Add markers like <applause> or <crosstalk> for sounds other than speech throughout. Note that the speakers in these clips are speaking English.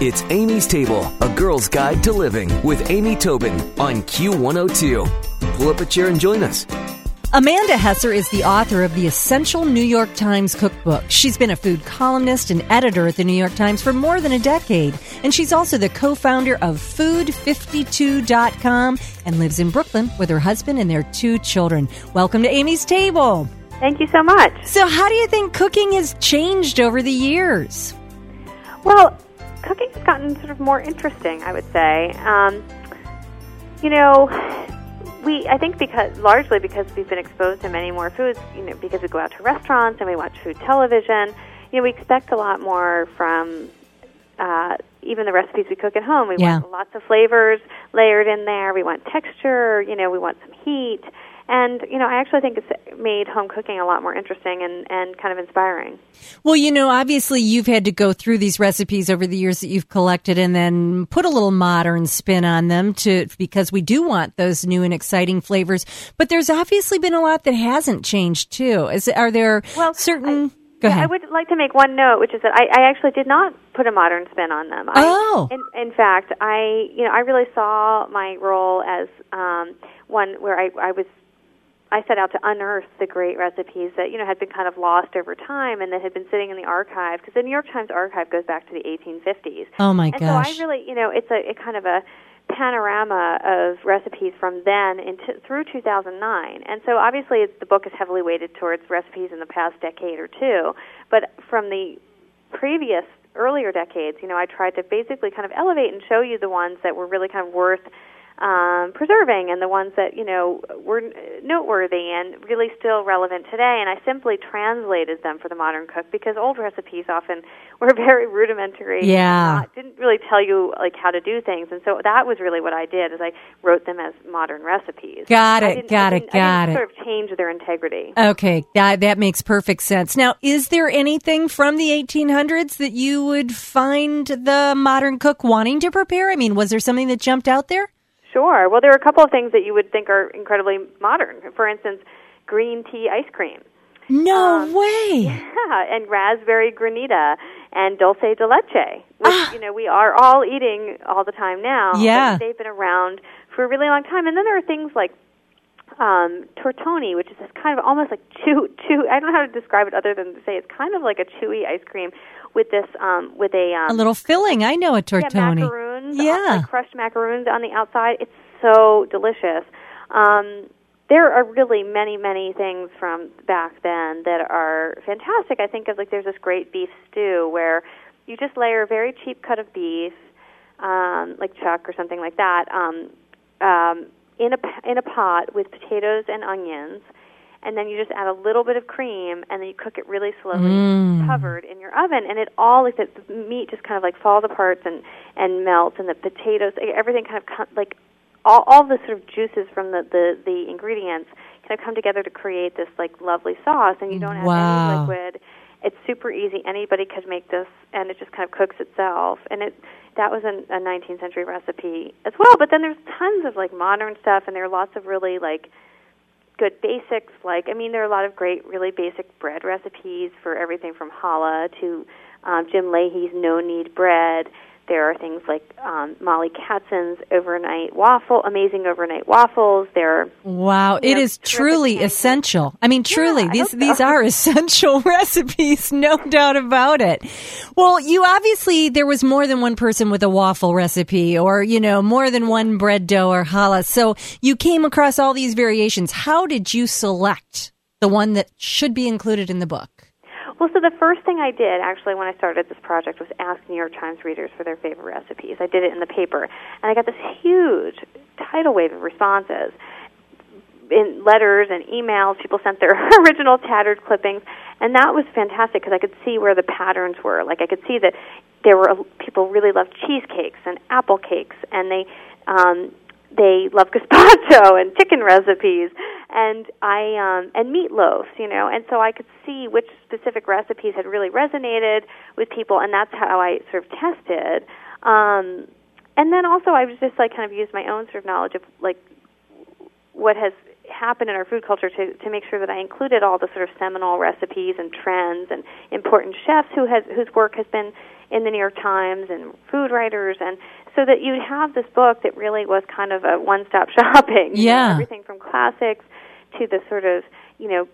It's Amy's Table, a girl's guide to living with Amy Tobin on Q102. Pull up a chair and join us. Amanda Hesser is the author of the Essential New York Times Cookbook. She's been a food columnist and editor at the New York Times for more than a decade. And she's also the co founder of Food52.com and lives in Brooklyn with her husband and their two children. Welcome to Amy's Table. Thank you so much. So, how do you think cooking has changed over the years? Well, cooking has gotten sort of more interesting, I would say. Um, you know, we I think because largely because we've been exposed to many more foods, you know, because we go out to restaurants and we watch food television, you know, we expect a lot more from uh, even the recipes we cook at home. We Yeah. want lots of flavors layered in there. We want texture, you know, we want some heat. And, you know, I actually think it's made home cooking a lot more interesting and, and kind of inspiring. Well, you know, obviously you've had to go through these recipes over the years that you've collected and then put a little modern spin on them to because we do want those new and exciting flavors. But there's obviously been a lot that hasn't changed too. Is are there Well, certain Go Yeah, ahead. I would like to make one note, which is that I, I actually did not put a modern spin on them. I, Oh. In, in fact, I you know I really saw my role as um, one where I, I was I set out to unearth the great recipes that you know had been kind of lost over time and that had been sitting in the archive because the New York Times archive goes back to the 1850s. Oh my and gosh. so I really, you know, it's a, a kind of a panorama of recipes from then into through 2009. And so obviously it's, the book is heavily weighted towards recipes in the past decade or two, but from the previous earlier decades, you know, I tried to basically kind of elevate and show you the ones that were really kind of worth um, preserving and the ones that you know were noteworthy and really still relevant today. And I simply translated them for the modern cook because old recipes often <laughs> were very rudimentary. Yeah. didn't really tell you like how to do things, and so that was really what I did. Is I wrote them as modern recipes. Got I it, didn't- got it, got it. Sort of change their integrity. Okay, that that makes perfect sense. Now, is there anything from the 1800s that you would find the modern cook wanting to prepare? I mean, was there something that jumped out there? Sure. Well, there are a couple of things that you would think are incredibly modern. For instance, green tea ice cream. No Um, way. <laughs> Yeah, and raspberry granita and dulce de leche, which Ah. you know we are all eating all the time now. Yeah. they've been around for a really long time. And then there are things like um, tortoni, which is this kind of almost like chew chew. I don't know how to describe it other than to say it's kind of like a chewy ice cream with this um, with a um, A little filling. I know a yeah, tortoni. macaroons, uh, Yeah. like crushed macaroons on the outside. It's so delicious. Um, there are really many, many things from back then that are fantastic. I think of like there's this great beef stew where you just layer a very cheap cut of beef, um, like chuck or something like that, um, um, in a in a pot with potatoes and onions, and then you just add a little bit of cream, and then you cook it really slowly, Mm. covered in your oven, and it all like the, meat just kind of like falls apart and and melts, and the potatoes, everything kind of like all all the sort of juices from the the the ingredients kind of come together to create this like lovely sauce, and you don't add Wow. any liquid. It's super easy. Anybody could make this, and it just kind of cooks itself. And it that was a, a 19th century recipe as well. But then there's tons of like modern stuff, and there are lots of really like good basics. Like I mean, there are a lot of great, really basic bread recipes for everything from challah to um, Jim Lahey's no knead bread. There are things like um, Mollie Katzen's overnight waffle, amazing overnight waffles. There are Wow, it know, is truly essential. I mean, truly, I these these are <laughs> essential <laughs> recipes, no doubt about it. Well, you obviously there was more than one person with a waffle recipe, or you know, more than one bread dough or challah. So you came across all these variations. How did you select the one that should be included in the book? Well, so the first thing I did actually when I started this project was ask New York Times readers for their favorite recipes. I did it in the paper, and I got this huge tidal wave of responses in letters and emails. People sent their <laughs> original tattered clippings, and that was fantastic because I could see where the patterns were. Like I could see that there were people really loved cheesecakes and apple cakes, and they um, they love gazpacho <laughs> and chicken recipes and I um and meatloafs, you know, and so I could see which specific recipes had really resonated with people and that's how I sort of tested. Um and then also I was just like kind of used my own sort of knowledge of like what has happened in our food culture to to make sure that I included all the sort of seminal recipes and trends and important chefs who has whose work has been in the New York Times and food writers and so that you'd have this book that really was kind of a one-stop <laughs> shopping. You know, Yeah. everything from classics to the sort of you know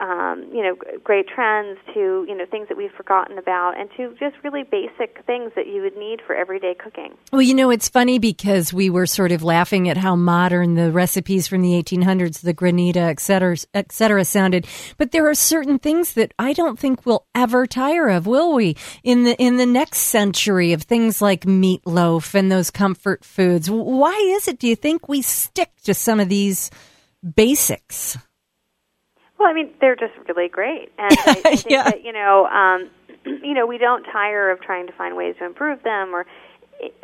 um, you know great trends to you know things that we've forgotten about and to just really basic things that you would need for everyday cooking. Well, you know, it's funny because we were sort of laughing at how modern the recipes from the 1800s, the granita, et cetera, et cetera, sounded. But there are certain things that I don't think we'll ever tire of, will we? In the in the next century of things like meatloaf and those comfort foods. Why is it? Do you think we stick to some of these basics? Well, I mean, they're just really great, and I, I think <laughs> Yeah. that you know, um, <clears throat> you know, we don't tire of trying to find ways to improve them, or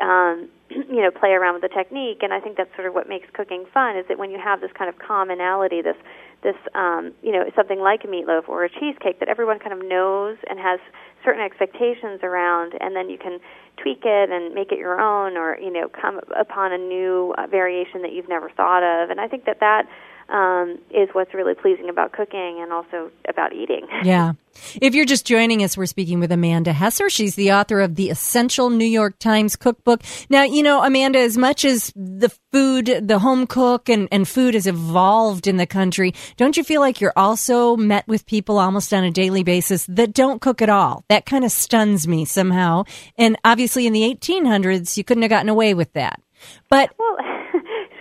um, <clears throat> you know, play around with the technique. And I think that's sort of what makes cooking fun is that when you have this kind of commonality, this this um, you know, something like a meatloaf or a cheesecake that everyone kind of knows and has certain expectations around, and then you can tweak it and make it your own, or you know, come upon a new uh, variation that you've never thought of. And I think that that um, is what's really pleasing about cooking and also about eating. <laughs> Yeah. If you're just joining us, we're speaking with Amanda Hesser. She's the author of the Essential New York Times Cookbook. Now, you know, Amanda, as much as the food, the home cook and, and food has evolved in the country, don't you feel like you're also met with people almost on a daily basis that don't cook at all? That kind of stuns me somehow. And obviously in the 1800s, you couldn't have gotten away with that. But Well, <laughs>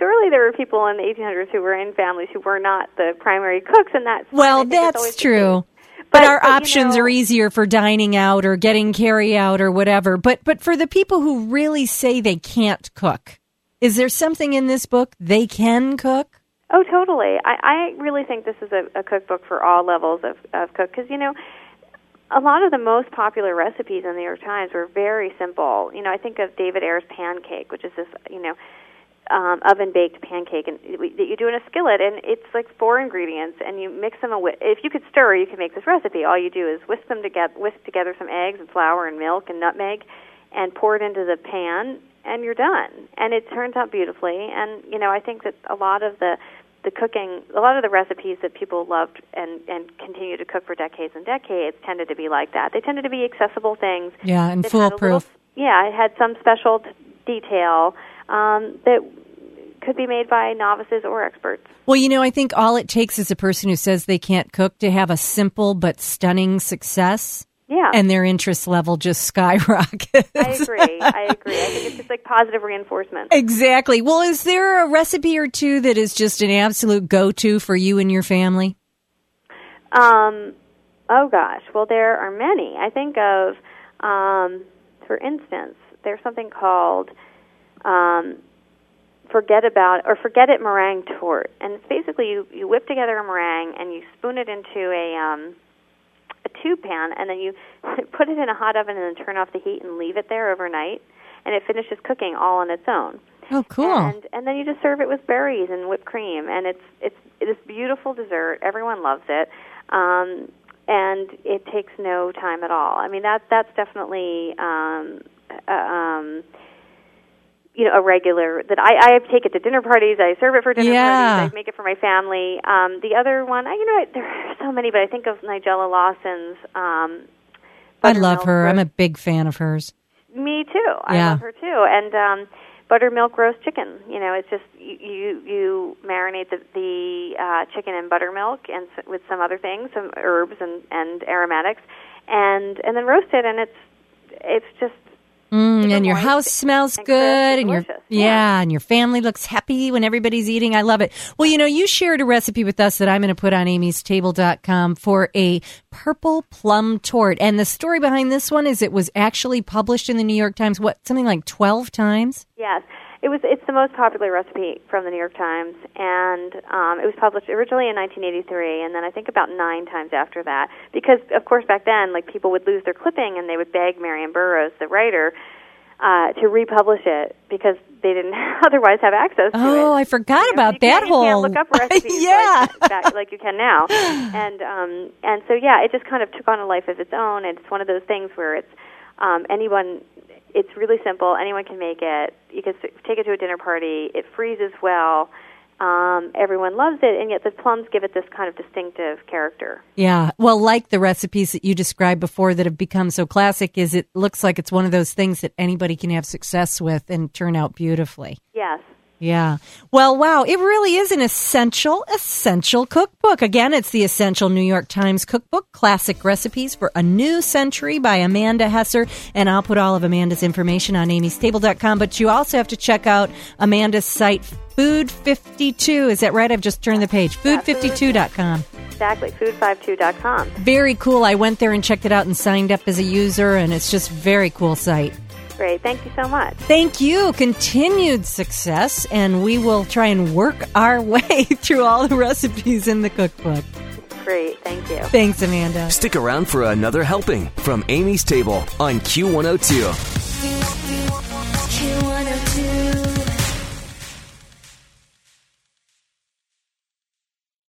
surely there were people in the 1800s who were in families who were not the primary cooks, and that's Well, I think always that's true. But, But- our but, you options know- are easier for dining out or getting carry out or whatever. But but for the people who really say they can't cook, is there something in this book they can cook? Oh, totally. I, I really think this is a, a cookbook for all levels of, of cook because you know a lot of the most popular recipes in the New York Times were very simple. You know, I think of David Eyre's pancake, which is this you know um, oven baked pancake, and that you do in a skillet, and it's like four ingredients, and you mix them. Awi- if you could stir, you could make this recipe. All you do is whisk them together, whisk together some eggs and flour and milk and nutmeg, and pour it into the pan, and you're done. And it turns out beautifully. And you know, I think that a lot of the the cooking, a lot of the recipes that people loved and and continue to cook for decades and decades tended to be like that. They tended to be accessible things. Yeah, and that had a foolproof. yeah, it had some special t- detail um, that could be made by novices or experts. Well, you know, I think all it takes is a person who says they can't cook to have a simple but stunning success, Yeah, and their interest level just <laughs> skyrockets. I agree. I agree. I think it's just like positive reinforcement. Exactly. Well, is there a recipe or two that is just an absolute go-to for you and your family? Um, oh gosh, well there are many. I think of, um, for instance, there's something called um, forget about or forget it meringue torte, and it's basically you you whip together a meringue and you spoon it into a um, a tube pan, and then you <laughs> put it in a hot oven and then turn off the heat and leave it there overnight, and it finishes cooking all on its own. Oh, cool. And and then you just serve it with berries and whipped cream, and it's it's this beautiful dessert. Everyone loves it, um, and it takes no time at all. I mean that that's definitely um, uh, um, you know a regular that I I take it to dinner parties. I serve it for dinner Yeah. parties. I make it for my family. Um, the other one, I, you know, there are so many, but I think of Nigella Lawson's. Um, I love her. I'm a big fan of hers. me too. I Yeah. love her too. And um buttermilk roast chicken. You know, it's just you you, you marinate the the uh chicken in buttermilk and s- with some other things, some herbs and and aromatics, and and then roast it and it's it's just Mm, and your house smells good, and your yeah. Yeah. and your family looks happy when everybody's eating. I love it. Well, you know, you shared a recipe with us that I'm going to put on amy'stable.com for a purple plum torte, and the story behind this one is it was actually published in the New York Times. What something like twelve times? yes. It was it's the most popular recipe from the New York Times and um it was published originally in 1983 and then I think about 9 times after that because of course back then like people would lose their clipping and they would beg Marian Burros the writer uh, to republish it because they didn't <laughs> otherwise have access to it. Oh, I forgot You know, about you that you whole. can't look up <laughs> recipes yeah. <laughs> like, back, like you can now, <sighs> and um, and so yeah, it just kind of took on a life of its own. And it's one of those things where it's um, anyone. It's really simple. Anyone can make it. You can s- take it to a dinner party. It freezes well. Um, everyone loves it, and yet the plums give it this kind of distinctive character. Yeah. Well, like the recipes that you described before that have become so classic, is it looks like it's one of those things that anybody can have success with and turn out beautifully. Yes. Yeah. Well, wow. It really is an essential, essential cookbook. Again, it's the Essential New York Times Cookbook, Classic Recipes for a New Century by Amanda Hesser. And I'll put all of Amanda's information on amystable.com. But you also have to check out Amanda's site, Food 52. Is that right? I've just turned the page. Food52.com. Exactly. Food52.com. Very cool. I went there and checked it out and signed up as a user, and it's just very cool site. Great. Thank you so much. Thank you. Continued success, and we will try and work our <laughs> way through all the recipes in the cookbook. Great. Thank you. Thanks, Amanda. Stick around for another helping from Amy's Table on Q102.